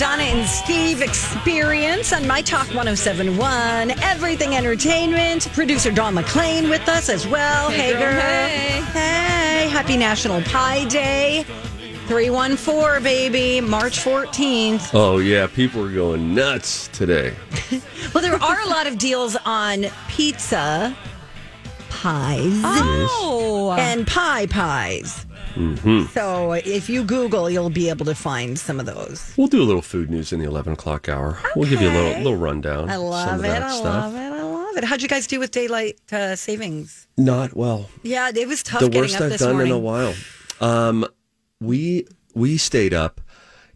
Donna and Steve experience on My Talk 1071, Everything Entertainment. Producer Dawn McClain with us as well. Hey, girl. Hey. Hey. Happy National Pie Day. 314, baby. March 14th. Oh yeah, people are going nuts today. Well, there are a lot of deals on pizza pies Oh, and pie pies. Mm-hmm. So if you Google, you'll be able to find some of those. We'll do a little food news in the eleven o'clock hour. We'll give you a little little rundown. I love it. I stuff. love it. I love it. How'd you guys do with daylight uh, savings? Not well. Yeah, it was tough the getting worst up I've this done morning. in a while. Um, we we stayed up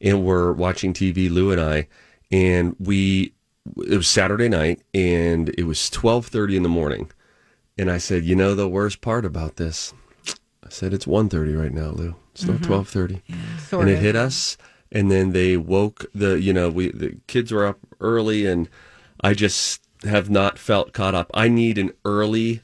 and we're watching TV, Lou and I, and we it was Saturday night and it was twelve thirty in the morning, and I said, you know, the worst part about this, said it's 1.30 right now, Lou. It's not twelve thirty, Sort and it of. hit us, and then they woke the you know we the kids were up early, and I just have not felt caught up. I need an early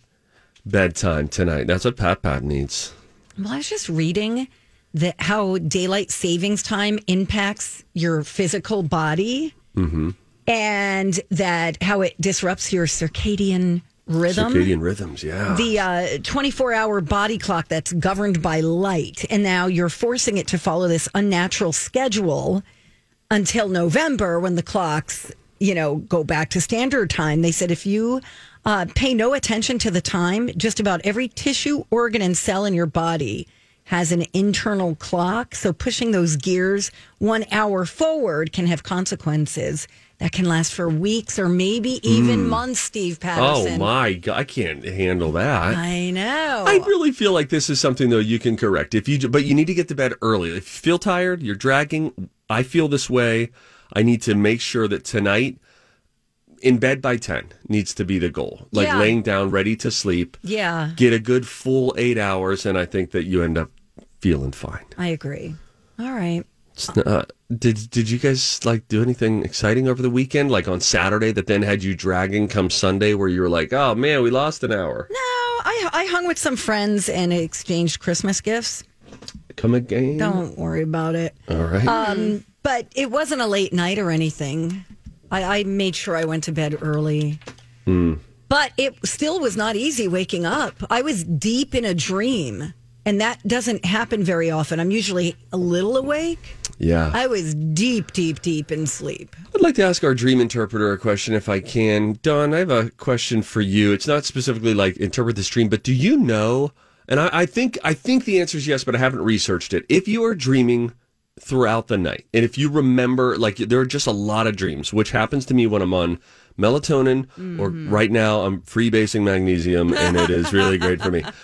bedtime tonight. That's what Pat Pat needs. Well, I was just reading that how daylight savings time impacts your physical body, Mm-hmm. and that how it disrupts your circadian rhythm. Circadian rhythms, yeah. the uh, 24 hour body clock that's governed by light. And now you're forcing it to follow this unnatural schedule until November when the clocks, you know, go back to standard time. They said if you uh, pay no attention to the time, just about every tissue, organ, and cell in your body has an internal clock. So pushing those gears one hour forward can have consequences that can last for weeks or maybe even hmm. months, Steve Patterson. oh my god, I can't handle that. I know. I really feel like this is something though you can correct if you, but you need to get to bed early. If you feel tired, you're dragging. I feel this way. I need to make sure that tonight, in bed by ten, needs to be the goal. Like Yeah. laying down, ready to sleep. Yeah, Get a good full eight hours, and I think that you end up feeling fine. I agree. All right. Not- did did you guys like do anything exciting over the weekend, like on Saturday, that then had you dragging come Sunday, where you were like, "Oh man, we lost an hour." No, I I hung with some friends and exchanged Christmas gifts. Come again? Don't worry about it. All right. Um, but it wasn't a late night or anything. I, I made sure I went to bed early. But it still was not easy waking up. I was deep in a dream, and that doesn't happen very often. I'm usually a little awake. yeah. I was deep, deep, deep in sleep. I'd like to ask our dream interpreter a question if I can. Don, I have a question for you. It's not specifically like interpret this dream, but do you know? And I, I think I think the answer is yes, but I haven't researched it. If you are dreaming throughout the night, and if you remember, like there are just a lot of dreams, which happens to me when I'm on melatonin, or mm-hmm. right now I'm freebasing magnesium, and it is really great for me.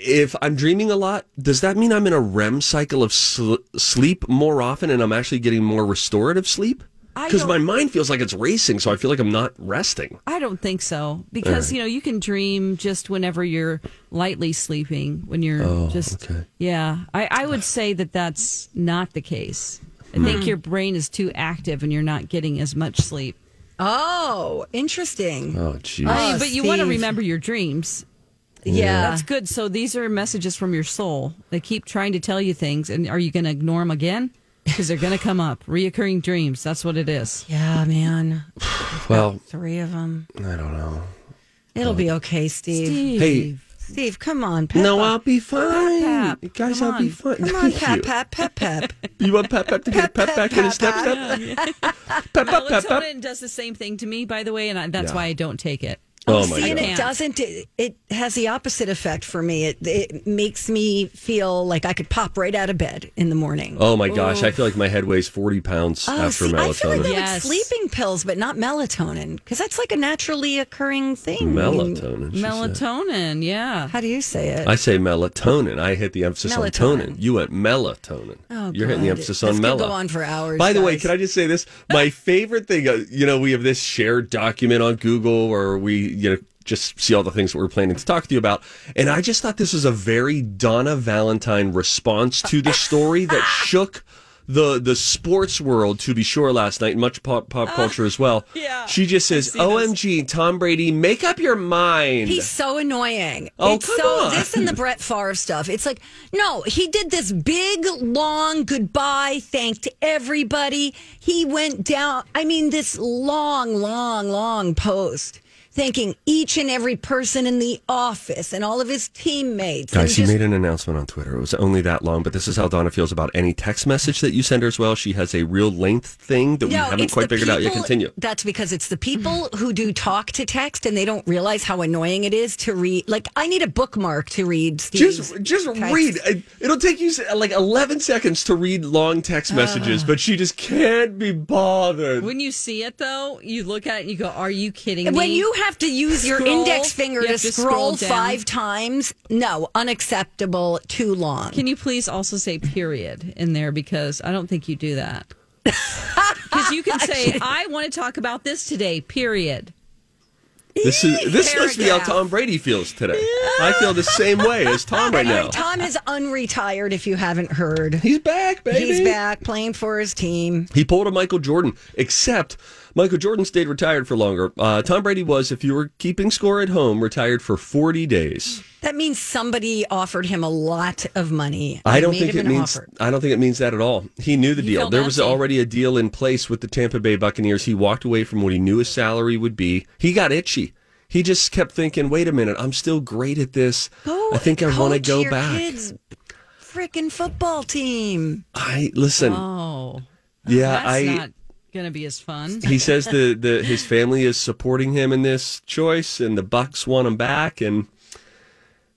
If I'm dreaming a lot, does that mean I'm in a REM cycle of sl- sleep more often, and I'm actually getting more restorative sleep? Because my mind feels like it's racing, so I feel like I'm not resting. I don't think so because you know you can dream just whenever you're lightly sleeping when you're oh, just okay. yeah. I, I would say that that's not the case. I hmm. think your brain is too active and you're not getting as much sleep. Oh, interesting. Oh, jeez. Oh, but you want to remember your dreams. Yeah. That's good. So these are messages from your soul. They keep trying to tell you things, and are you going to ignore them again? Because they're going to come up. Reoccurring dreams. That's what it is. Yeah, man. well, Three of them. I don't know. It'll be okay, Steve. Steve. Hey, Steve, come on, Pep. no, I'll be fine. Pep, Guys, I'll be fine. Come on, Thank Pep, you. Pep, Pep, Pep. You want Pep Pep to get Pep, Pep, Pep, back in his Pep, step Pep. step? Pep Pep Pep Pep. Does the same thing to me, by the way, and I, that's Yeah. why I don't take it. Oh my See, and it doesn't. It, it has the opposite effect for me. It it makes me feel like I could pop right out of bed in the morning. Oh my gosh, I feel like my head weighs 40 pounds Oh, after see, I feel like melatonin. that Yes. with sleeping pills, but not melatonin, because that's like a naturally occurring thing. melatonin. she said. Melatonin, yeah. How do you say it? I say melatonin. I hit the emphasis on Melatonin. tonin. You went melatonin. Oh, You're hitting the emphasis This on could mellow. go on for hours, By the way, can I just say this? My favorite thing, uh, you know, we have this shared document on Google where we, you know, just see all the things that we're planning to talk to you about. And I just thought this was a very Donna Valentine response to the story that shook the the sports world to be sure last night, much pop, pop uh, culture as well. yeah. She just says, "OMG, Tom Brady, make up your mind." He's so annoying. Oh, it's come so on. this and the Brett Favre stuff. It's like, no, he did this big long goodbye, thanked everybody. He went down. I mean, this long, long, long post thanking each and every person in the office and all of his teammates. and Guys, he just- made an announcement on Twitter. It was only that long, but this is how Donna feels about any text message that you send her as well. She has a real length thing that we haven't quite the figured out yet. Continue. That's because it's the people who do talk to text and they don't realize how annoying it is to read. Like, I need a bookmark to read Steve's Just, just text. read. It- It'll take you uh, like eleven seconds to read long text messages, but she just can't be bothered. When you see it though, you look at it and you go, "Are you kidding me?" When you have to use your Scroll. index finger You to to scroll, scroll five times, no, unacceptable, too long. Can you please also say period in there because I don't think you do that. Because you can say, "I want to talk about this today." Period. This is this must be how Tom Brady feels today. I feel the same way as Tom right now. Tom is unretired. If you haven't heard, He's back, baby. he's back playing for his team. He pulled a Michael Jordan, except Michael Jordan stayed retired for longer. Uh, Tom Brady was, if you were keeping score at home, retired for 40 days. That means somebody offered him a lot of money. I don't think it means. offer. I don't think it means that at all. He knew the He deal. There was already a deal in place with the Tampa Bay Buccaneers. He walked away from what he knew his salary would be. He got itchy. He just kept thinking, "Wait a minute, I'm still great at this. Go I think I want to go back." Kids' freaking football team. I listen. Oh, yeah, that's I. going to be as fun. he says the, the his family is supporting him in this choice, and the Bucks want him back, and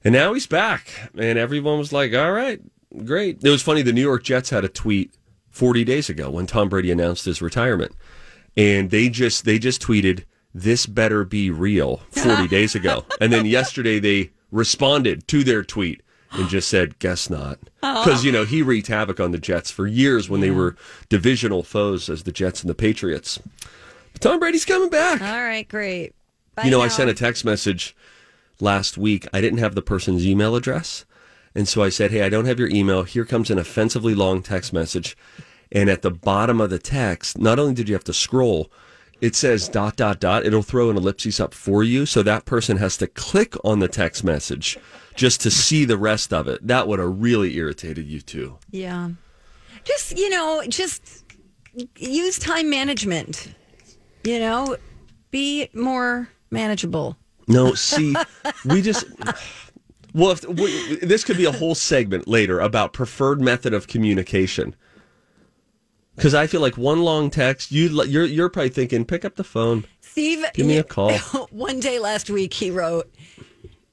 and now he's back, and everyone was like, "All right, great." It was funny. The New York Jets had a tweet 40 days ago when Tom Brady announced his retirement, and they just they just tweeted, "This better be real." 40 days ago, and then yesterday they responded to their tweet and just said, "Guess not," because you know he wreaked havoc on the Jets for years when they were divisional foes as the Jets and the Patriots. But Tom Brady's coming back. All right, great. Bye you know, I sent a text message last week. I didn't have the person's email address, and so I said, "Hey, I don't have your email. Here comes an offensively long text message." And at the bottom of the text, not only did you have to scroll, it says dot dot dot. It'll throw an ellipses up for you, so that person has to click on the text message just to see the rest of it. That would have really irritated you too. Yeah. Just, you know, just use time management. You know, be more manageable. No, see, we just. Well, if, we, this could be a whole segment later about preferred method of communication. Because I feel like one long text, you you're you're probably thinking, pick up the phone. Steve, Give me a call. One day last week, he wrote,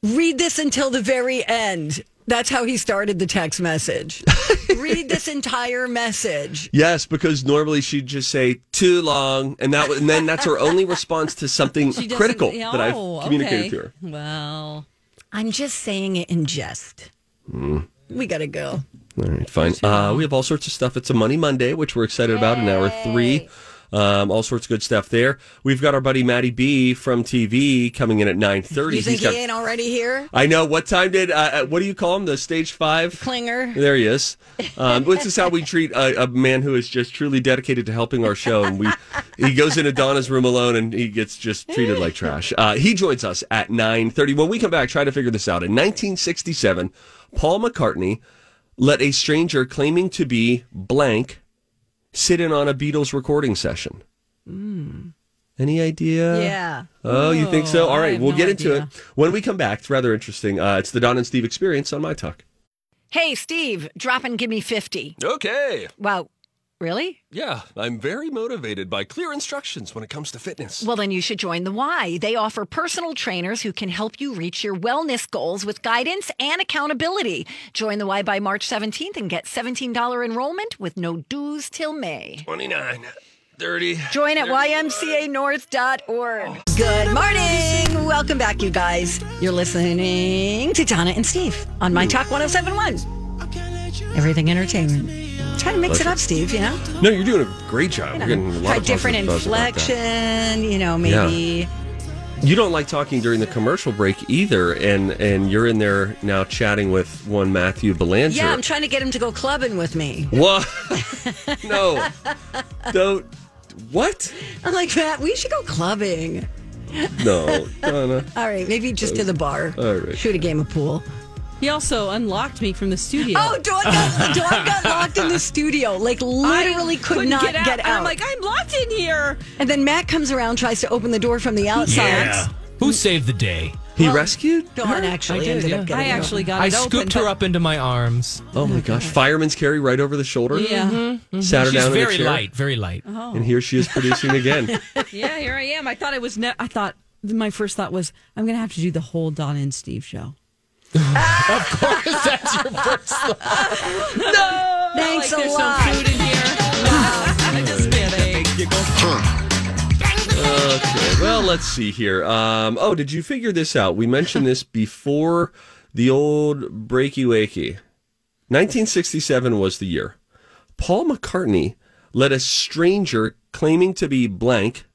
read this until the very end. That's how he started the text message. read this entire message. Yes, because normally she'd just say too long, and that was- and then that's her only response to something critical oh, that I've communicated okay. to her. Well, I'm just saying it in jest. Hmm. We got to go. All right, fine. Uh, we have all sorts of stuff. It's a Money Monday, which we're excited about in hour three. Um, all sorts of good stuff there. We've got our buddy Matty B from TV coming in at nine thirty. You think he ain't already here? I know. What time did? Uh, uh, what do you call him? The stage five Klinger. There he is. Um, this is how we treat a, a man who is just truly dedicated to helping our show. And we, he goes into Donna's room alone, and he gets just treated like trash. Uh, he joins us at nine thirty. When we come back, try to figure this out. In 1967, Paul McCartney let a stranger claiming to be blank sit in on a Beatles recording session. Any idea? Yeah. Oh, you think so? All I right, have we'll no get into idea. it when we come back. It's rather interesting. Uh, it's the Don and Steve experience on my talk. Hey, Steve, drop and give me 50. Okay. Wow. Really? Yeah, I'm very motivated by clear instructions when it comes to fitness. Well, then you should join the Y. They offer personal trainers who can help you reach your wellness goals with guidance and accountability. Join the Y by March 17th and get $17 enrollment with no dues till May. 29, 30. Join at ymcanorth.org. Good morning. Welcome back, you guys. You're listening to Donna and Steve on My Talk 1071. Everything entertainment. Try to mix it up, Steve, you know? No, you're doing a great job. We're getting a lot Try of different positive buzz about inflection, you know, maybe You don't like talking during the commercial break either, and and you're in there now chatting with one Matthew Belanger. Yeah, I'm trying to get him to go clubbing with me. What? no, don't. What? I'm like, Matt, we should go clubbing. No, Donna. All right, maybe just to the bar. All right. Shoot a game of pool. He also unlocked me from the studio. Oh, Dawn got, Dawn got locked in the studio. Like, literally I could couldn't get out. out. I'm like, I'm locked in here. and then Matt comes around, tries to open the door from the outside. Yeah. Who saved the day? He rescued. Dawn actually I did, ended yeah. up getting I actually got I it open. scooped her but- up into my arms. Oh my oh gosh! Fireman's carry right over the shoulder. Yeah, mm-hmm. Mm-hmm. Mm-hmm. Sat her She's down in very a chair, light, very light. Oh. and here she is producing again. yeah. Here I am. I thought I was. Ne- I thought my first thought was I'm going to have to do the whole Don and Steve show. of course, that's your first thought. No, Thanks like, a there's lot. some food in here. Just kidding. Okay, well, let's see here. Um, oh, did you figure this out? We mentioned this before the old breaky wakey. 1967 was the year. Paul McCartney let a stranger claiming to be blank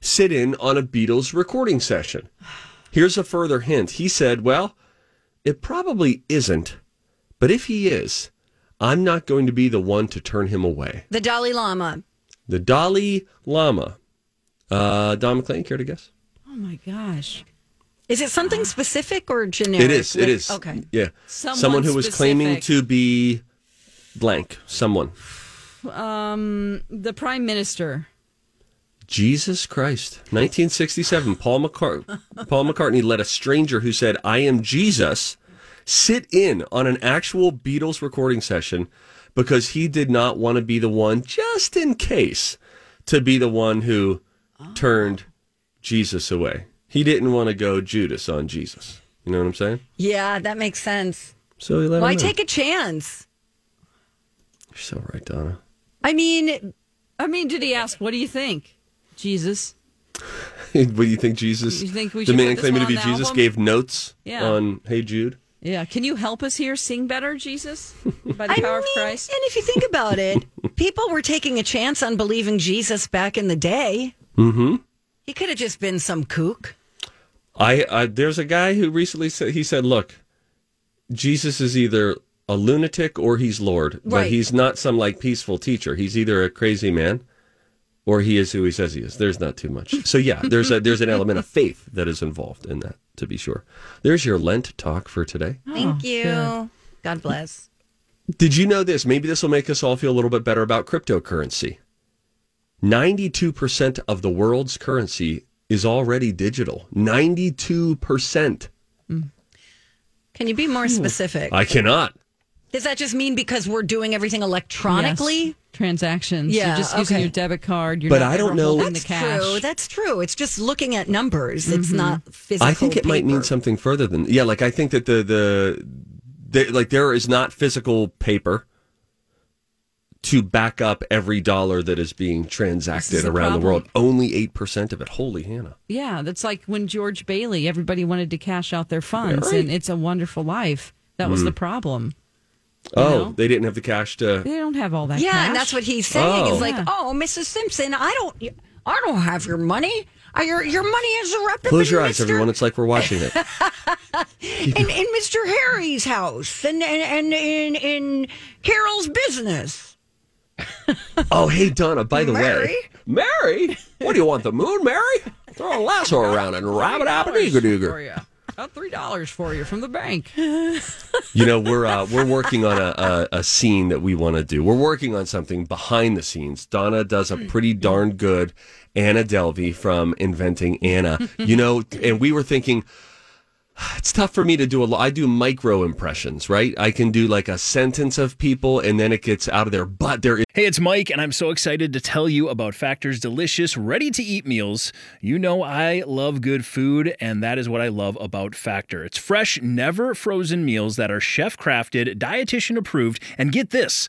sit in on a Beatles recording session. Here's a further hint. He said, Well, it probably isn't, but if he is, I'm not going to be the one to turn him away. The Dalai Lama. The Dalai Lama. Uh, Dawn McClain, care to guess? Oh my gosh. Is it something specific or generic? It is. It is. Okay. Yeah. Someone Someone who was claiming to be blank. Someone. Um, the prime minister. Jesus Christ. 1967. Paul, McCart- Paul McCartney let a stranger who said, I am Jesus, sit in on an actual Beatles recording session because he did not want to be the one, just in case, to be the one who turned Jesus away. He didn't want to go Judas on Jesus. You know what I'm saying? Yeah, that makes sense. So he let Why take a chance? You're so right, Donna. I mean, I mean, did he ask, "What do you think, Jesus"? what do you think Jesus? You think we the man claiming to be Jesus album? gave notes Yeah. on Hey Jude. Yeah. Can you help us here sing better, Jesus, by the I power mean, of Christ? and if you think about it, people were taking a chance on believing Jesus back in the day. Mm-hmm. He could have just been some kook. I, I there's a guy who recently said he said, "Look, Jesus is either a lunatic or he's Lord, but he's not some like peaceful teacher. He's either a crazy man." Or he is who he says he is. There's not too much. So yeah, there's a there's an element of faith that is involved in that, to be sure. There's your Lent talk for today. Oh, Thank you. God bless. Did you know this? Maybe this will make us all feel a little bit better about cryptocurrency. 92% of the world's currency is already digital. 92%. Mm. Can you be more specific? I cannot. Does that just mean because we're doing everything electronically? Yes. Transactions. Yeah, You're just using your debit card. You're But not I don't know- That's the cash. true. That's true. It's just looking at numbers. It's Mm-hmm. not physical. I think it might mean something further than yeah. Like I think that the the, the like there is not physical paper to back up every dollar that is being transacted the around the world. Only eight percent of it. Holy Hannah! Yeah, that's like when George Bailey, everybody wanted to cash out their funds, right. and it's a wonderful life. That was the problem. Oh, know? they didn't have the cash to. They don't have all that. Yeah, cash. and that's what he's saying. Oh. Is like, Yeah. oh, Mrs. Simpson, I don't, I don't have your money. Uh, Your your money is wrapped up Close in your eyes, everyone. It's like we're watching it. in, in Mr. Harry's house and and, and in in Carol's business. Oh, hey Donna. By the Mary? way, Mary, what do you want? The moon, Mary? Throw a lasso around and rabbit abba for dooga you. About three dollars for you from the bank. You know, we're uh, we're working on a, a, a scene that we want to do. We're working on something behind the scenes. Donna does a pretty darn good Anna Delvey from Inventing Anna. You know, and we were thinking it's tough for me to do a lot. I do micro impressions, right? I can do like a sentence of people, and then it gets out of their butt. There Hey, it's Mike, and I'm so excited to tell you about Factor's delicious, ready to eat meals. You know, I love good food, and that is what I love about Factor. It's fresh, never frozen meals that are chef crafted, dietitian approved, and get this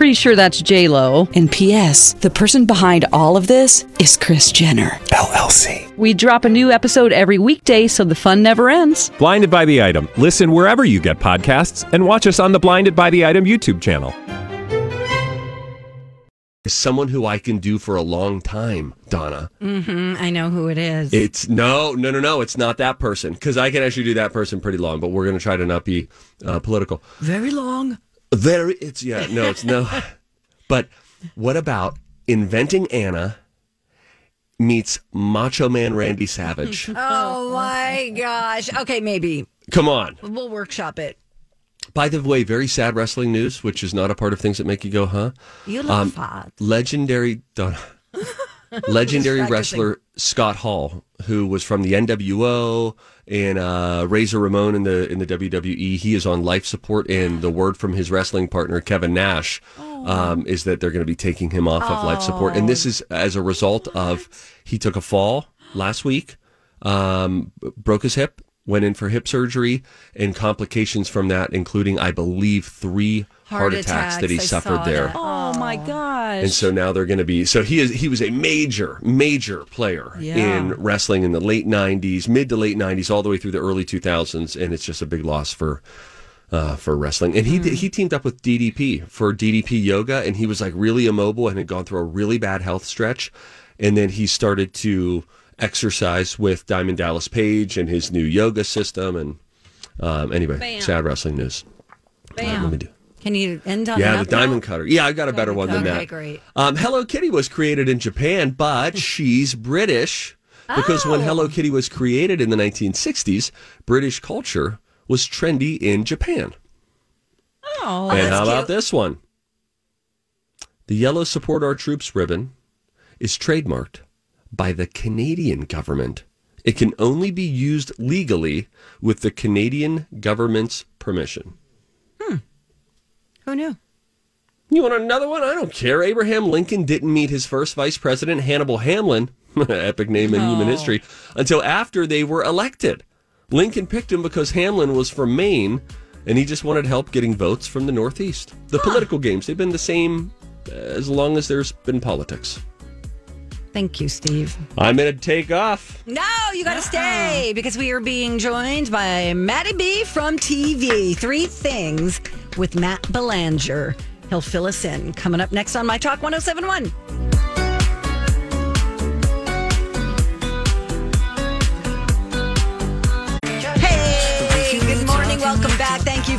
Pretty sure that's J Lo. And P.S. The person behind all of this is Kris Jenner. LLC. We drop a new episode every weekday, so the fun never ends. Blinded by the item. Listen wherever you get podcasts, and watch us on the Blinded by the Item YouTube channel. Is someone who I can do for a long time, Donna. Mm, I know who it is. It's no, no, no, no. It's not that person because I can actually do that person pretty long. But we're going to try to not be uh, political. Very long. Very. It's yeah. No, it's no. but what about inventing Anna meets Macho Man Randy Savage? Oh my gosh. Okay, maybe Come on. we'll workshop it. By the way, very sad wrestling news, which is not a part of things that make you go, huh? You look Um, fat. legendary Donna, legendary wrestler Scott Hall, who was from the NWO and uh, Razor Ramon in the in the WWE. He is on life support, and the word from his wrestling partner Kevin Nash um, is that they're going to be taking him off of life support, and this is as a result of he took a fall last week, um, broke his hip. Went in for hip surgery and complications from that, including, I believe, three heart, Heart attacks, that he I suffered there. that. Oh my gosh. And so now they're going to be. So he is. He was a major, major player Yeah. in wrestling in the late '90s, mid to late '90s, all the way through the early 2000s, and it's just a big loss for uh, for wrestling. And he Hmm. he teamed up with DDP for DDP yoga, and he was like really immobile and had gone through a really bad health stretch, and then he started to exercise with Diamond Dallas Page and his new yoga system. And um, anyway, Bam. sad wrestling news. Bam. Let me do. Can you end on that? Yeah, the diamond note? cutter. Yeah, I got a better one than Okay, that. great. Um, Hello Kitty was created in Japan, but she's British because when Oh. Hello Kitty was created in the 1960s, British culture was trendy in Japan. oh, and how about cute. this one? The yellow Support Our Troops ribbon is trademarked by the Canadian government. It can only be used legally with the Canadian government's permission. Oh, Who knew? You want another one? I don't care. Abraham Lincoln didn't meet his first vice president, Hannibal Hamlin, epic name in human history, until after they were elected. Lincoln picked him because Hamlin was from Maine and he just wanted help getting votes from the Northeast. The political games, they've been the same as long as there's been politics. Thank you, Steve. I'm going to take off. No, you got to uh-uh. stay because we are being joined by Maddie B from TV. Three things with Matt Belanger. He'll fill us in. Coming up next on My Talk 1071.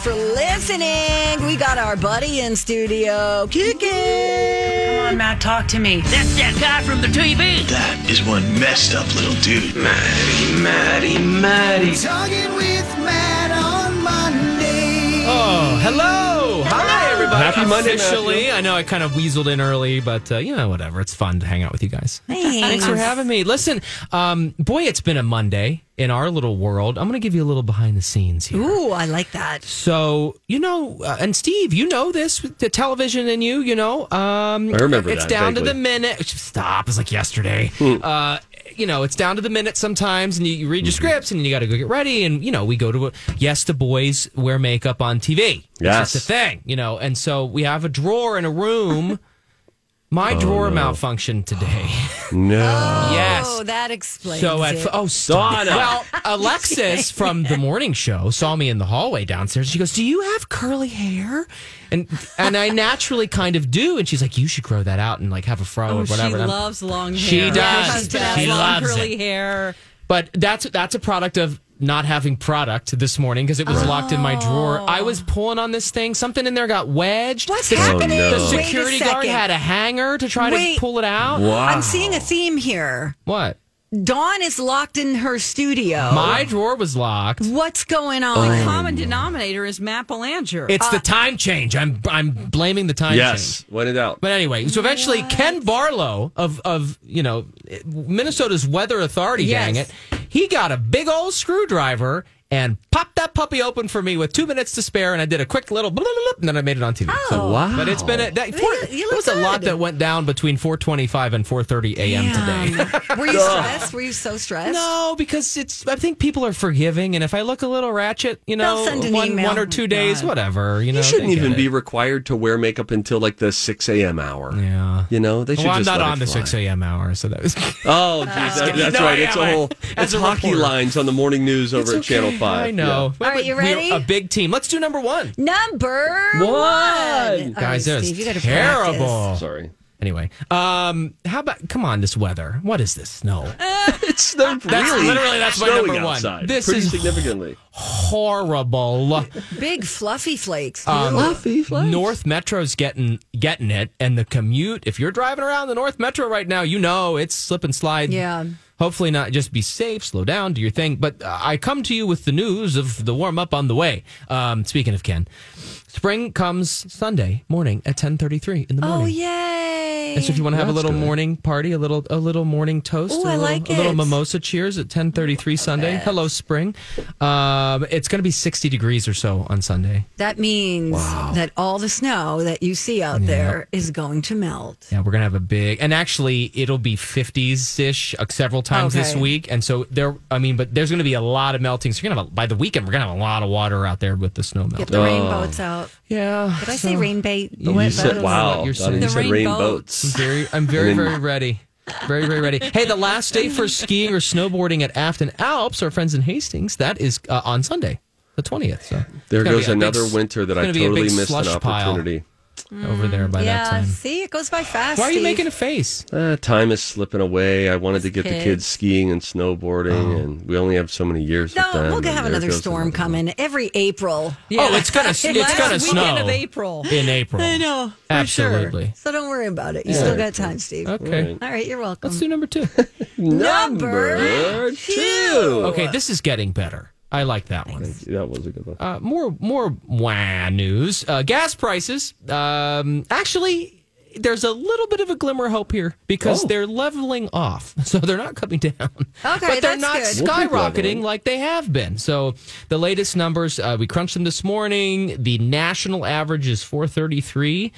For listening. We got our buddy in studio, Kiki. Come on, Matt, talk to me. That's that guy from the TV. That is one messed up little dude. Maddie, Maddie, Maddie. Talking with Matt on Monday. Oh, hello. Hi, everybody. Happy Monday, Officially, I know I kind of weaseled in early, but uh, you know, whatever. It's fun to hang out with you guys. Thanks Thanks for having me. Listen, um, boy, it's been a Monday in our little world. I'm going to give you a little behind the scenes here. Ooh, I like that. So you know, uh, and Steve, you know this the television and you, you know, um, I remember it's that, down to the minute. Stop! It's like yesterday. Hmm. uh, you know, it's down to the minute sometimes, and you, you read your Mm-hmm. scripts, and you got to go get ready, and you know, we go to a, yes, the boys wear makeup on TV. Yes. it's just a thing, you know, and so we have a drawer in a room. My Oh, drawer no. malfunctioned today. No. yes. Oh, that explains So at it. oh stop. Donna. Well, Alexis from the morning show saw me in the hallway downstairs. She goes, "Do you have curly hair?" And and I naturally kind of do. And she's like, "You should grow that out and like have a fro Oh, or she whatever." And I'm- loves long hair. She does. husband has She long loves curly it. hair. But that's that's a product of not having product this morning because it was locked in my drawer. I oh. was pulling on this thing. Something in there got wedged. What's the, happening? Oh, no. The security guard had a hanger to try Wait. to pull it out. Wow. I'm seeing a theme here. What? Dawn is locked in her studio. My drawer was locked. What's going on? Oh. Common denominator is Matt Belanger. It's the uh, time change. I'm I'm blaming the time change. Yes. When in doubt. But anyway, so eventually Ken Barlow of of you know Minnesota's Weather Authority, dang it, he got a big old screwdriver and popped that puppy open for me with two minutes to spare, and I did a quick little blip, blip, blip, and then I made it on TV. Oh. So, Wow. But it's been a, that, four, you there look was a lot that went down between 4:25 and 4:30 a.m. today. Were you stressed? Were you so stressed? No, because it's. I think people are forgiving, and if I look a little ratchet, you know, send an one email. one or two days, God. whatever. You know, You shouldn't even it. be required to wear makeup until like the 6 a.m. hour. Yeah. You know, they should Well, I'm just not let it on the 6 a.m. hour, so that was. Oh, geez, that- that's No, right. It's a whole it's hockey reporter. lines on the morning news over at It's okay. Channel 5. I know. All right, you ready? A big team. Let's do number one. Number One. one. Guys, right, Steve, you terrible. practice. Sorry. Anyway, um, how about come on, this weather? What is this snow? It's snowed That's really literally- that's my snowing number one. outside, This is- significantly. Horrible. Big fluffy flakes. Um, Fluffy flakes. North Metro's getting getting it, and the commute. If you're driving around the North Metro right now, you know it's slip and slide. Yeah. Hopefully not. Just be safe, slow down, do your thing. But uh, I come to you with the news of the warm up on the way. Um, speaking of Ken, spring comes Sunday morning at ten thirty three in the morning. Oh yay! And so if you want to have a little good. morning party, a little a little morning toast, Ooh, a I little, like a little it. mimosa cheers at ten thirty three Sunday. Hello, spring. Um, it's going to be sixty degrees or so on Sunday. that means that all the snow that you see out there is going to melt. Yeah, we're gonna have a big, and actually, it'll be fifties ish uh, several times this Okay. week, and so there. I mean, but there's gonna be a lot of melting. So you're gonna have a, by the weekend, we're gonna have a lot of water out there with the snow melt. Get melt. the Oh. rainboats out. Yeah, Did I say rain bait? You Wet You said, boats? wow. you're saying. you The said rain rain boats. boats. I'm very, I'm very, then- very ready. Very, very ready. Hey, the last day for skiing or snowboarding at Afton Alps, our friends in Hastings, that is uh, on Sunday, the twentieth. So There goes be a big another winter that I gonna be a totally missed an opportunity. pile opportunity. over there by yeah, that time. see, it goes by fast. Why are you Steve. making a face? Uh, time is slipping away. I wanted to get the kids. kids skiing and snowboarding, and we only have so many years No, with them. we'll have another storm another one. coming every April. Yeah. Oh, it's gonna, it's Last gonna weekend snow of April. in April. I know. for Absolutely. Sure. So don't worry about it. You still got time, Steve. Okay. All right, you're welcome. Let's do number two. Number two. Okay, this is getting better. I like that one. That was a good one. Uh, more more wah news. Uh, gas prices. Um, actually, there's a little bit of a glimmer of hope here because Oh. they're leveling off, so they're not coming down. Okay, but they're that's not good. We'll skyrocketing like they have been. So the latest numbers uh, we crunched them this morning. The national average is 433.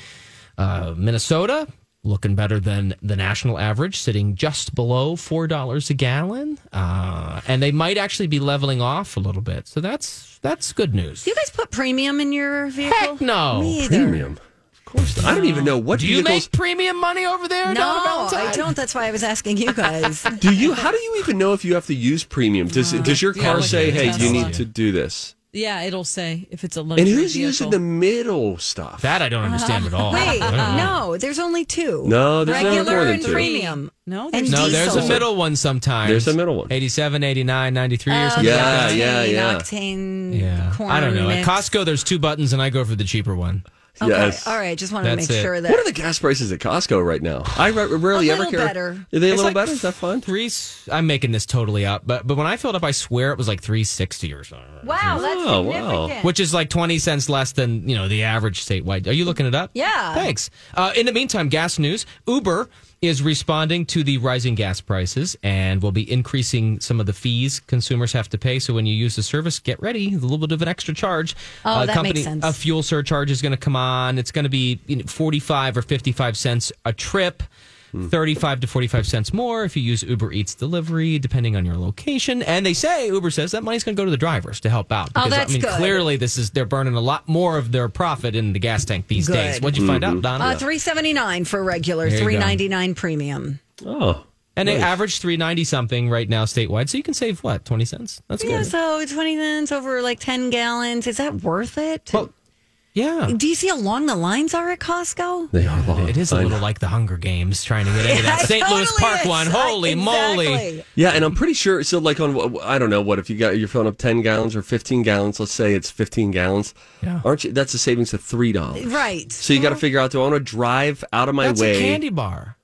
Uh, Minnesota looking better than the national average, sitting just below four dollars a gallon, uh, and they might actually be leveling off a little bit. So that's that's good news. Do you guys put premium in your vehicle? Heck no. Me either. Premium. Of course. not. I don't even know what Do you vehicles. make premium money over there? No, I don't. That's why I was asking you guys. do you? How do you even know if you have to use premium? Does Does your car say, a "Hey, you need to do this"? Yeah, it'll say if it's a luxury. And who's vehicle. using the middle stuff? That I don't understand at all. Wait, I no, there's only two. No, there's never regular more than and two. premium. No, and there's No, there's a middle one sometimes. There's a middle one. 87, 89, 93 or Oh, something. the Yeah, yeah, octane, yeah. Octane. Yeah. Corn I don't know. mix. At Costco, there's two buttons, and I go for the cheaper one. Okay. Yes. All right. Just wanted to make it. sure that. What are the gas prices at Costco right now? I rarely ever care. better. Are they a It's little like better? Is that fun? Three. I'm making this totally up, but but when I filled up, I swear it was like 360 or something. wow, that's Oh, wow. significant. which is like 20 cents less than you know the average statewide are you looking it up Yeah. thanks uh, in the meantime gas news uber is responding to the rising gas prices and will be increasing some of the fees consumers have to pay. So when you use the service get ready a little bit of an extra charge. Oh, uh, that company makes sense. a fuel surcharge is going to come on. It's going to be you know, 45 or 55 cents a trip 35 to 45 cents more if you use Uber Eats delivery, depending on your location. And they say, Uber says that money's going to go to the drivers to help out. Oh, Because, that's I mean, good. clearly this is, they're burning a lot more of their profit in the gas tank these Good. days. What'd you find Mm-hmm. out, Donna? Uh, three seventy nine for regular, There you go. three ninety nine premium. Oh. and they average 390 something right now statewide. So you can save what, 20 cents? That's Yeah, good. so twenty cents over like ten gallons. Is that worth it? Well, yeah. Do you see how long the lines are at Costco? They are long. It is a little like the Hunger Games trying to get into that Yeah, it St. Louis Park is. one. Holy moly. Exactly. Yeah, and I'm pretty sure. So, like on, I don't know what if you got you're filling up ten gallons or fifteen gallons. Let's say it's fifteen gallons. Yeah. aren't you? That's a savings of three dollars. Right. So you got to figure out: Do I want to drive out of my That's way? a candy bar.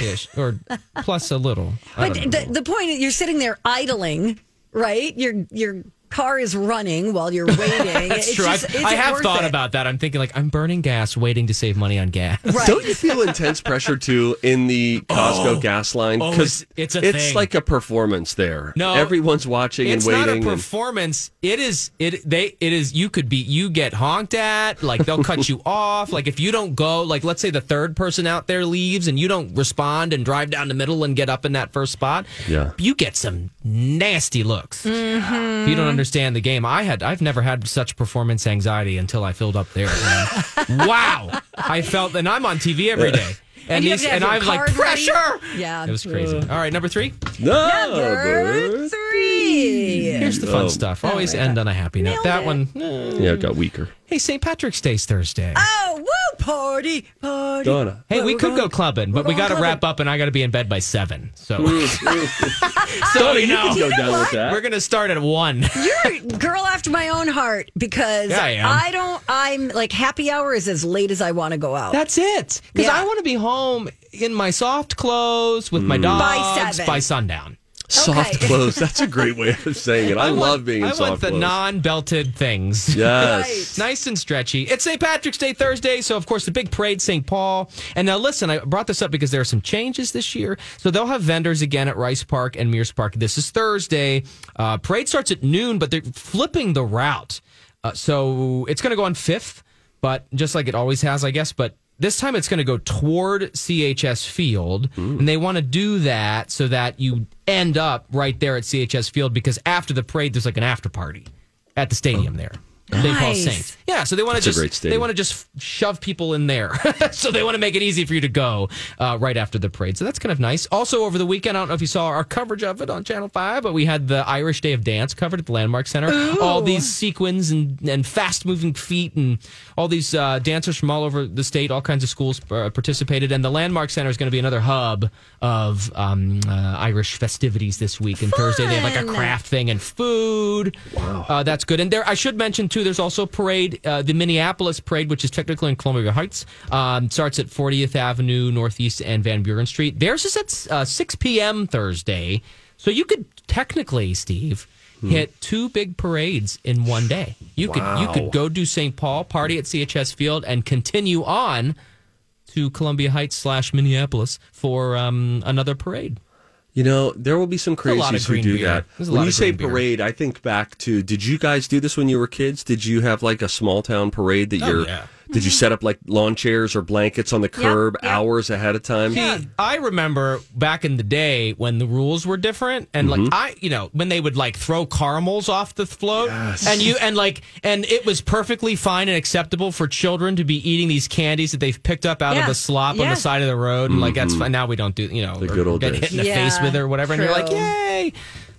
Ish, or plus a little. I But the, the point is, you're sitting there idling, right? Your your car is running while you're waiting. That's It's true. just- I've- I have thought it? about that. I'm thinking like I'm burning gas, waiting to save money on gas. Right. Don't you feel intense pressure too in the Costco Oh. gas line? Oh, Because it's- it's a it's thing. like a performance there. No, everyone's watching and waiting. It's not waiting. a and- performance. It is. It they. It is. You could be. You get honked at. Like they'll cut you off. Like if you don't go. Like let's say the third person out there leaves and you don't respond and drive down the middle and get up in that first spot. Yeah. You get some nasty looks. If you don't understand the game, I had. I've never had such performance anxiety until I filled up there. wow. I felt, and I'm on TV every day. And, And you have these, and I'm like card ready. pressure. Yeah. It was crazy. All right, number three. Number three. Here's the fun Oh. stuff. Always end on a happy note. Nailed That it. one. eh. yeah, it got weaker. Hey, St. Patrick's Day's Thursday. Oh, woo! Party, party. Donna. hey, we could going- go clubbing, but we're got to wrap up, and I got to be in bed by seven. So, Donna, you you know, can go down with that. we're gonna start at one. You're a girl after my own heart because Yeah, I am. don't. I'm like happy hour is as late as I want to go out. That's it. Because Yeah. I want to be home in my soft clothes with my mm. dogs By seven. by sundown. Soft Okay. clothes. That's a great way of saying it. I, want- love being in soft clothes. I soft want the clothes. non-belted things. yes. Nice and stretchy. It's St. Patrick's Day Thursday, so of course the big parade, St. Paul. And now listen, I brought this up because there are some changes this year. So they'll have vendors again at Rice Park and Mears Park. This is Thursday. Uh, parade starts at noon, but they're flipping the route. Uh, so it's going to go on Fifth, but just like it always has, I guess. But this time it's going to go toward CHS Field, and they want to do that so that you end up right there at CHS Field because after the parade there's like an after party at the stadium oh. there. St. Paul Nice. Saints. Yeah, so they want to That's a just great they want to just shove people in there. so they want to make it easy for you to go uh, right after the parade. So that's kind of nice. Also over the weekend, I don't know if you saw our coverage of it on Channel Five, but we had the Irish Day of Dance covered at the Landmark Center. All these sequins and and fast moving feet and all these uh, dancers from all over the state, all kinds of schools uh, participated. And the Landmark Center is going to be another hub of um, uh, Irish festivities this week. And Thursday they have like a craft thing and food. Wow, uh, that's good. And there, I should mention too. There's also a parade, uh, the Minneapolis parade, which is technically in Columbia Heights. Um, starts at 40th Avenue Northeast and Van Buren Street. Theirs is at uh, 6 p.m. Thursday, so you could technically, Steve. Hit two big parades in one day. You could you could go do St. Paul party at CHS Field and continue on to Columbia Heights slash Minneapolis for um, another parade. You know, there will be some a lot of crazies who do beer. that. When you say beer. parade, I think back to did you guys do this when you were kids? Did you have like a small town parade that Oh, you're yeah. Did you set up like lawn chairs or blankets on the curb yeah. hours ahead of time? See, I remember back in the day when the rules were different, and Mm-hmm. like I, you know, when they would like throw caramels off the float, and you and like, and it was perfectly fine and acceptable for children to be eating these candies that they've picked up out Yeah. of the slop on the side of the road, and like that's fine. Now we don't do, you know, Mm-hmm. The good old get days. hit in the Yeah, face with it or whatever, and you're like, yay!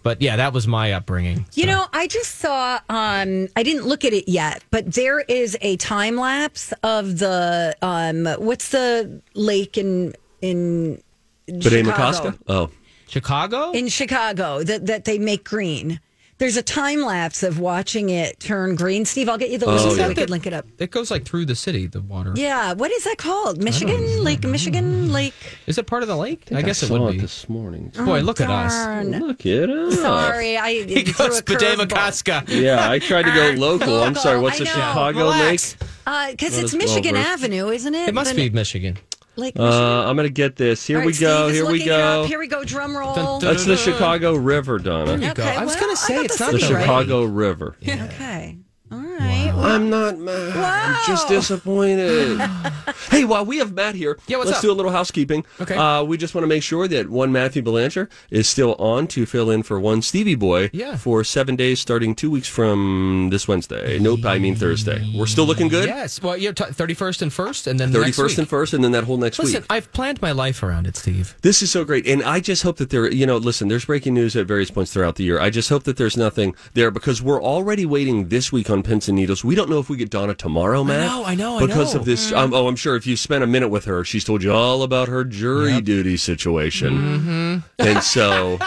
But yeah, that was my upbringing. You So. know, I just saw. Um, I didn't look at it yet, but there is a time lapse of the um, what's the lake in in But Chicago? Makaska? Oh. Chicago. in Chicago that that they make green. There's a time lapse of watching it turn green. Steve, I'll get you the link oh, so yeah. we could link it up. it goes like through the city, the water. Yeah, what is that called? Michigan Lake, Michigan Lake. Is it part of the lake? I, I guess it saw would be. this morning. Oh, Boy, look at us. Darn. Look it up. Sorry, I He threw goes a Padema Yeah, I tried to go local. I'm sorry. What's I the know. Chicago Relax. Lake? Uh, because Not it's Michigan versed. Avenue, isn't it? It must The- be Michigan. Lake Michigan. Uh, I'm gonna get this. Here All we go. Steve Here we go. up. Here we go. Drum roll. Dun, dun, That's the Chicago River, Donna. you go. Okay, I was well, gonna say it's the not The city the right. Chicago River. Okay. All right. I'm not mad. I'm just disappointed. hey, while we have Matt here, Yeah, what's let's up? do a little housekeeping. Okay. Uh, we just want to make sure that one Matthew Belanger is still on to fill in for one Stevie Boy Yeah. for seven days starting two weeks from this Wednesday. Nope, I mean Thursday. We're still looking good? Yes. Well, you're thirty first and first, and then the next 31st week. and 1st, and then that whole next Listen, week. I've planned my life around it, Steve. This is so great. And I just hope that there, you know, listen, there's breaking news at various points throughout the year. I just hope that there's nothing there because we're already waiting this week on Pins and Needles. We don't know if we get Donna tomorrow, Matt. know, I know, I know. Because know. of this. Um, oh, I'm sure if you spent a minute with her, she's told you all about her jury duty situation. And so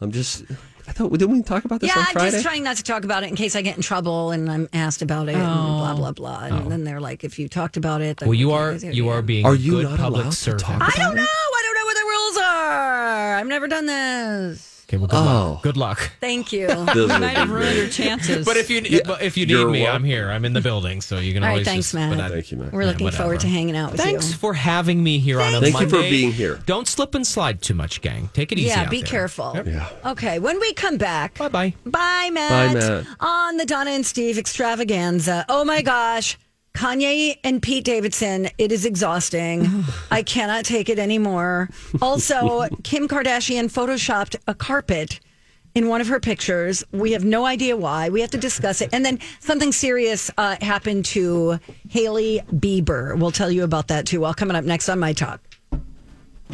I'm just, I thought, didn't we talk about this yeah, on Friday? just trying not to talk about it in case I get in trouble and I'm asked about it and blah blah blah. And then they're like, if you talked about it, then Well, you are you are being Are a you good not public allowed to servant. talk I don't know. I don't know what the rules are. I've never done this. Okay, well, good Oh. luck. Good luck. Thank you. Those You would might be have ruined your chances. But if you Yeah, if you need me, welcome. I'm here. I'm in the building, so you can All right, always. thanks, just, Matt. I- Thank you, Matt. We're Yeah, looking whatever. forward to hanging out with Thanks you. Thanks for having me here on a Thank you for being here. Don't slip and slide too much, gang. Take it easy. Yeah, out be there. careful. Yep. Yeah. Okay, when we come back, Bye bye. Bye, Matt. Bye, Matt. On the Donna and Steve extravaganza. Oh my gosh. Kanye and Pete Davidson, it is exhausting. I cannot take it anymore. Also, Kim Kardashian photoshopped a carpet in one of her pictures. We have no idea why. We have to discuss it. And then something serious uh, happened to Hailey Bieber. We'll tell you about that too. All coming up next on My Talk.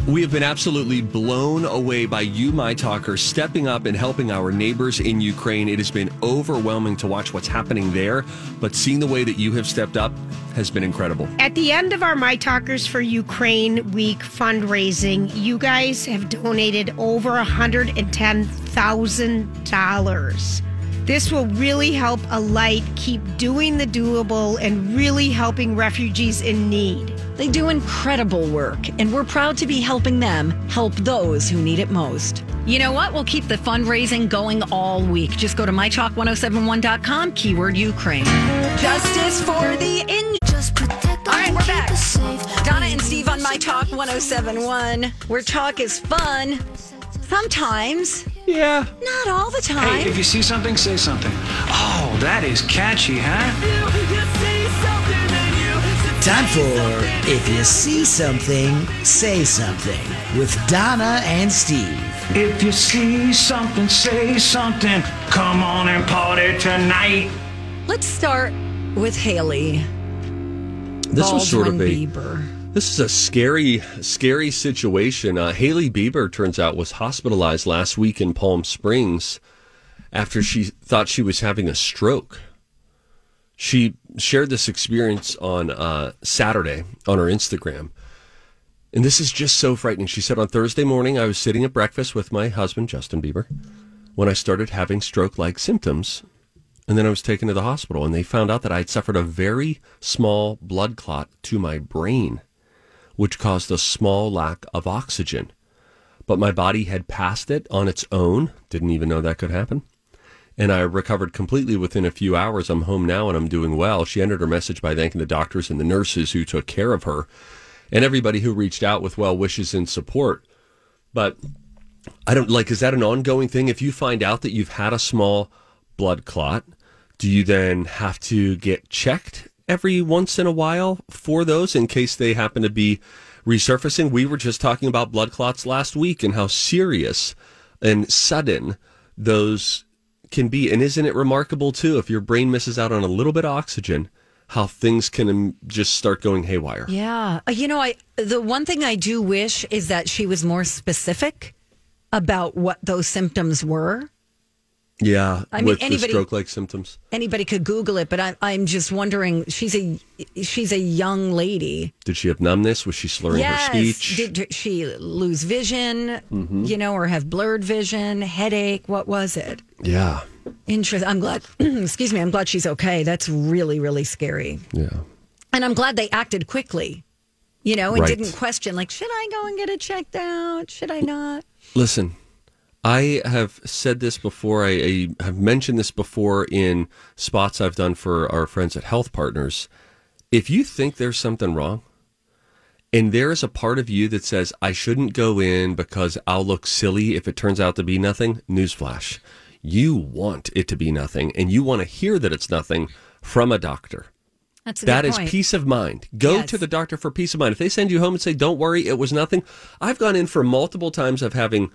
We have been absolutely blown away by you, my talker, stepping up and helping our neighbors in Ukraine. It has been overwhelming to watch what's happening there, but seeing the way that you have stepped up has been incredible. At the end of our My Talkers for Ukraine Week fundraising, you guys have donated over $110,000. This will really help Alight keep doing the doable and really helping refugees in need. They do incredible work, and we're proud to be helping them help those who need it most. You know what? We'll keep the fundraising going all week. Just go to mytalk1071.com, keyword Ukraine. Justice for the in. All right, we're back. Dawn and Steve on My Talk 1071, where talk is fun. Sometimes, Yeah. not all the time. Hey, if you see something, say something. Oh, that is catchy, huh? Time for If You See Something, Say Something with Dawn and Steve. If you see something, say something. Come on and party tonight. Let's start with Hailey. This was sort of a Baldwin Bieber. this is a scary, scary situation. Uh, Hailey Bieber turns out was hospitalized last week in Palm Springs after she thought she was having a stroke. She shared this experience on uh, Saturday on her Instagram. And this is just so frightening. She said, On Thursday morning, I was sitting at breakfast with my husband, Justin Bieber, when I started having stroke like symptoms. And then I was taken to the hospital, and they found out that I had suffered a very small blood clot to my brain, which caused a small lack of oxygen. But my body had passed it on its own. Didn't even know that could happen. And I recovered completely within a few hours. I'm home now and I'm doing well. She ended her message by thanking the doctors and the nurses who took care of her and everybody who reached out with well wishes and support. But I don't like, is that an ongoing thing? If you find out that you've had a small blood clot, do you then have to get checked every once in a while for those in case they happen to be resurfacing? We were just talking about blood clots last week and how serious and sudden those can be. And isn't it remarkable, too, if your brain misses out on a little bit of oxygen, how things can um, just start going haywire? Yeah. Uh, You know, I the one thing I do wish is that she was more specific about what those symptoms were. Yeah, I mean, anybody- stroke-like symptoms. Anybody could Google it, but I, I'm just wondering. She's a she's a young lady. Did she have numbness? Was she slurring her speech? Did she lose vision? Mhm. You know, or have blurred vision, headache? What was it? yeah, Interest. I'm glad. excuse me. I'm glad she's okay. That's really really scary. yeah. And I'm glad they acted quickly. You know, and Right. didn't question like, should I go and get it checked out? Should I not? Listen, I have said this before. I, I have mentioned this before in spots I've done for our friends at Health Partners. If you think there's something wrong, and there is a part of you that says, I shouldn't go in because I'll look silly if it turns out to be nothing, newsflash. You want it to be nothing, and you want to hear that it's nothing from a doctor. That's a That is peace of mind. Go Yes. to the doctor for peace of mind. If they send you home and say, don't worry, it was nothing. I've gone in for multiple times of having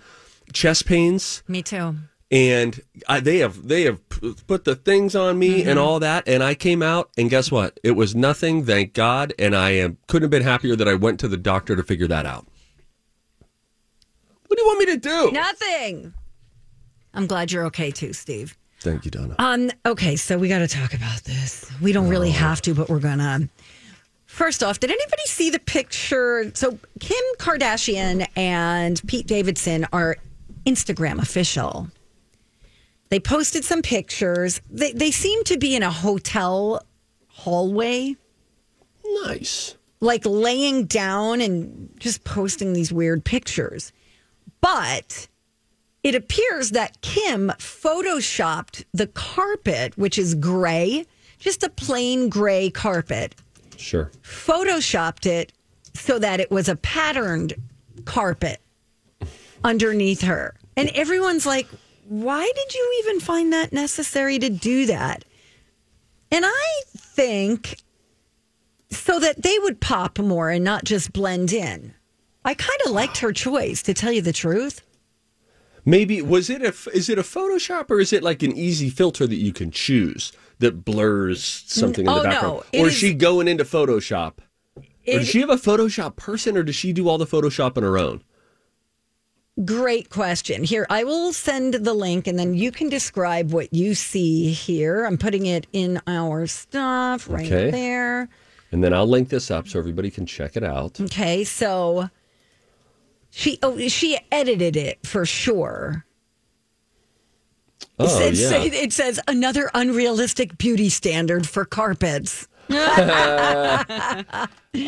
chest pains Me too. and I, they have they have put the things on me Mm-hmm. and all that and I came out and guess what it was nothing thank God and I am couldn't have been happier that I went to the doctor to figure that out what do you want me to do Nothing. I'm glad you're okay too, Steve. thank you Donna Um, okay, so we got to talk about this. We don't really have to, but we're gonna. First off, did anybody see the picture? So Kim Kardashian and Pete Davidson are Instagram official. They posted some pictures. They they seem to be in a hotel hallway, nice like laying down and just posting these weird pictures. But it appears that Kim photoshopped the carpet, which is gray, just a plain gray carpet, sure photoshopped it so that it was a patterned carpet underneath her. And everyone's like, why did you even find that necessary to do that? And I think so that they would pop more and not just blend in. I kind of liked her choice, to tell you the truth. maybe was it a is it a Photoshop or is it like an easy filter that you can choose that blurs something in oh, the no, background it or is- is she going into Photoshop or does she have a Photoshop person or does she do all the Photoshop on her own Great question. Here, I will send the link and then you can describe what you see here. I'm putting it in our stuff right Okay. there. and then I'll link this up so everybody can check it out Okay, so she oh she edited it for sure. It, oh says, yeah it says another unrealistic beauty standard for carpets.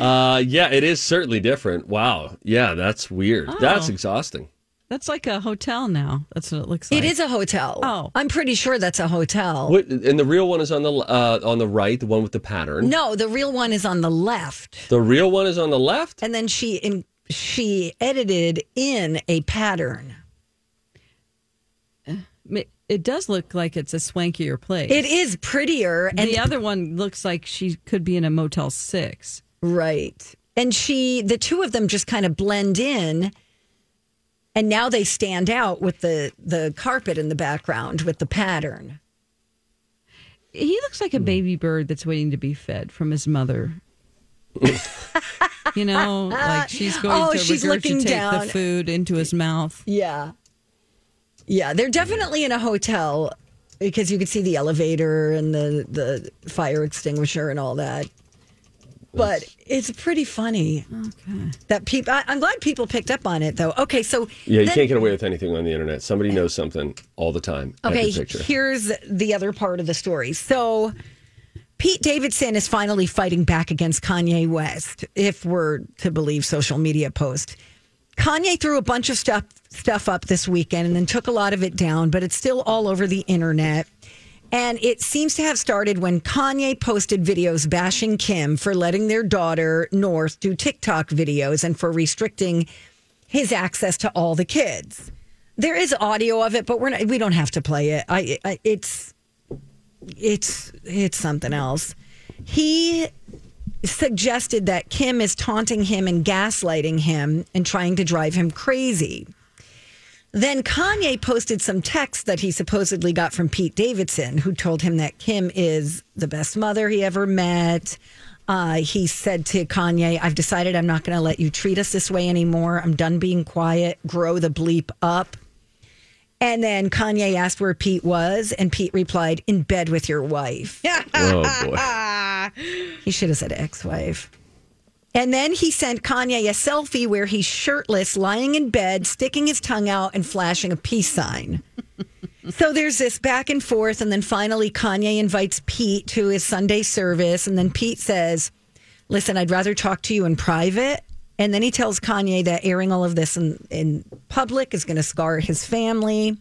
Uh, yeah, it is certainly different. Wow. Yeah, that's weird. That's Oh. exhausting. That's like a hotel now. That's what it looks like. It is a hotel. Oh. I'm pretty sure that's a hotel. What, and the real one is on the uh, on the right, the one with the pattern. No, the real one is on the left. The real one is on the left. And then she in she edited in a pattern. It- It does look like it's a swankier place. It is prettier and the other one looks like she could be in a Motel Six. Right. And she, the two of them just kind of blend in. And now they stand out with the, the carpet in the background with the pattern. He looks like a hmm. baby bird that's waiting to be fed from his mother. you know, like she's going Oh, to she's looking regurgitate down. the food into his mouth. Yeah. Yeah. They're definitely in a hotel because you could see the elevator and the, the fire extinguisher and all that. But it's pretty funny Okay. that people, I'm glad people picked up on it though. Okay. So, Yeah, you then- can't get away with anything on the internet. Somebody knows something all the time. Okay, here's the other part of the story. So, Pete Davidson is finally fighting back against Kanye West, if we're to believe social media posts. Kanye threw a bunch of stuff stuff up this weekend and then took a lot of it down, but it's still all over the internet. And it seems to have started when Kanye posted videos bashing Kim for letting their daughter North do TikTok videos and for restricting his access to all the kids. There is audio of it, but we're not, we don't have to play it. I, I it's it's it's something else. He suggested that Kim is taunting him and gaslighting him and trying to drive him crazy. Then Kanye posted some text that he supposedly got from Pete Davidson, who told him that Kim is the best mother he ever met. Uh, he said to Kanye, I've decided I'm not going to let you treat us this way anymore. I'm done being quiet. Grow the bleep up. And then Kanye asked where Pete was, and Pete replied, In bed with your wife. oh boy. He should have said ex wife. And then he sent Kanye a selfie where he's shirtless, lying in bed, sticking his tongue out, and flashing a peace sign. so there's this back and forth. And then finally, Kanye invites Pete to his Sunday service. And then Pete says, Listen, I'd rather talk to you in private. And then he tells Kanye that airing all of this in, in public is going to scar his family.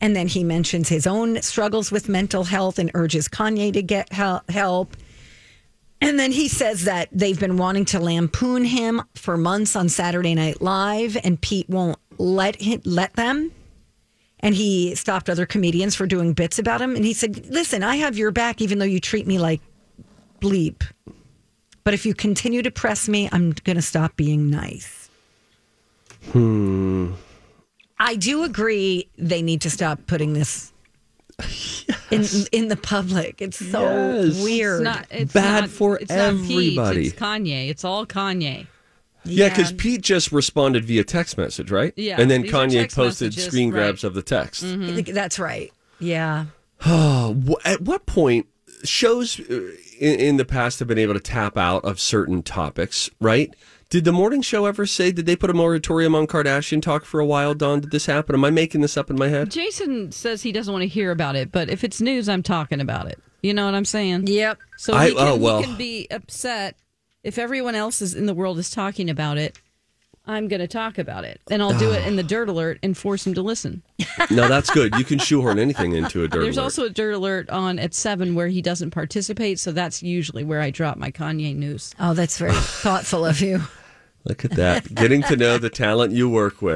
And then he mentions his own struggles with mental health and urges Kanye to get help. And then he says that they've been wanting to lampoon him for months on Saturday Night Live, and Pete won't let him, let them. and he stopped other comedians for doing bits about him. And he said, "Listen, I have your back, even though you treat me like bleep. But if you continue to press me, I'm going to stop being nice." Hmm. I do agree they need to stop putting this in in the public. It's so Yes. weird. It's not, it's Bad not- for it's not Pete, everybody. it's Kanye. It's all Kanye. Yeah, because Pete just responded via text message, right? Yeah, And then Kanye posted messages, screen right. Mm-hmm. grabs of the text. That's right. Yeah. Oh, at what point shows uh, in, in the past have been able to tap out of certain topics, right? Did the morning show ever say, did they put a moratorium on Kardashian talk for a while, Dawn? Did this happen? Am I making this up in my head? Jason says he doesn't want to hear about it, but if it's news, I'm talking about it. You know what I'm saying? Yep. So I- he, oh, can, oh, well. he can be upset if everyone else is in the world is talking about it. I'm going to talk about it, and I'll do it in the dirt alert and force him to listen. no, that's good. You can shoehorn anything into a dirt alert. There's alert. also a dirt alert on at seven where he doesn't participate, so that's usually where I drop my Kanye news. Oh, that's very thoughtful of you. Look at that. Getting to know the talent you work with.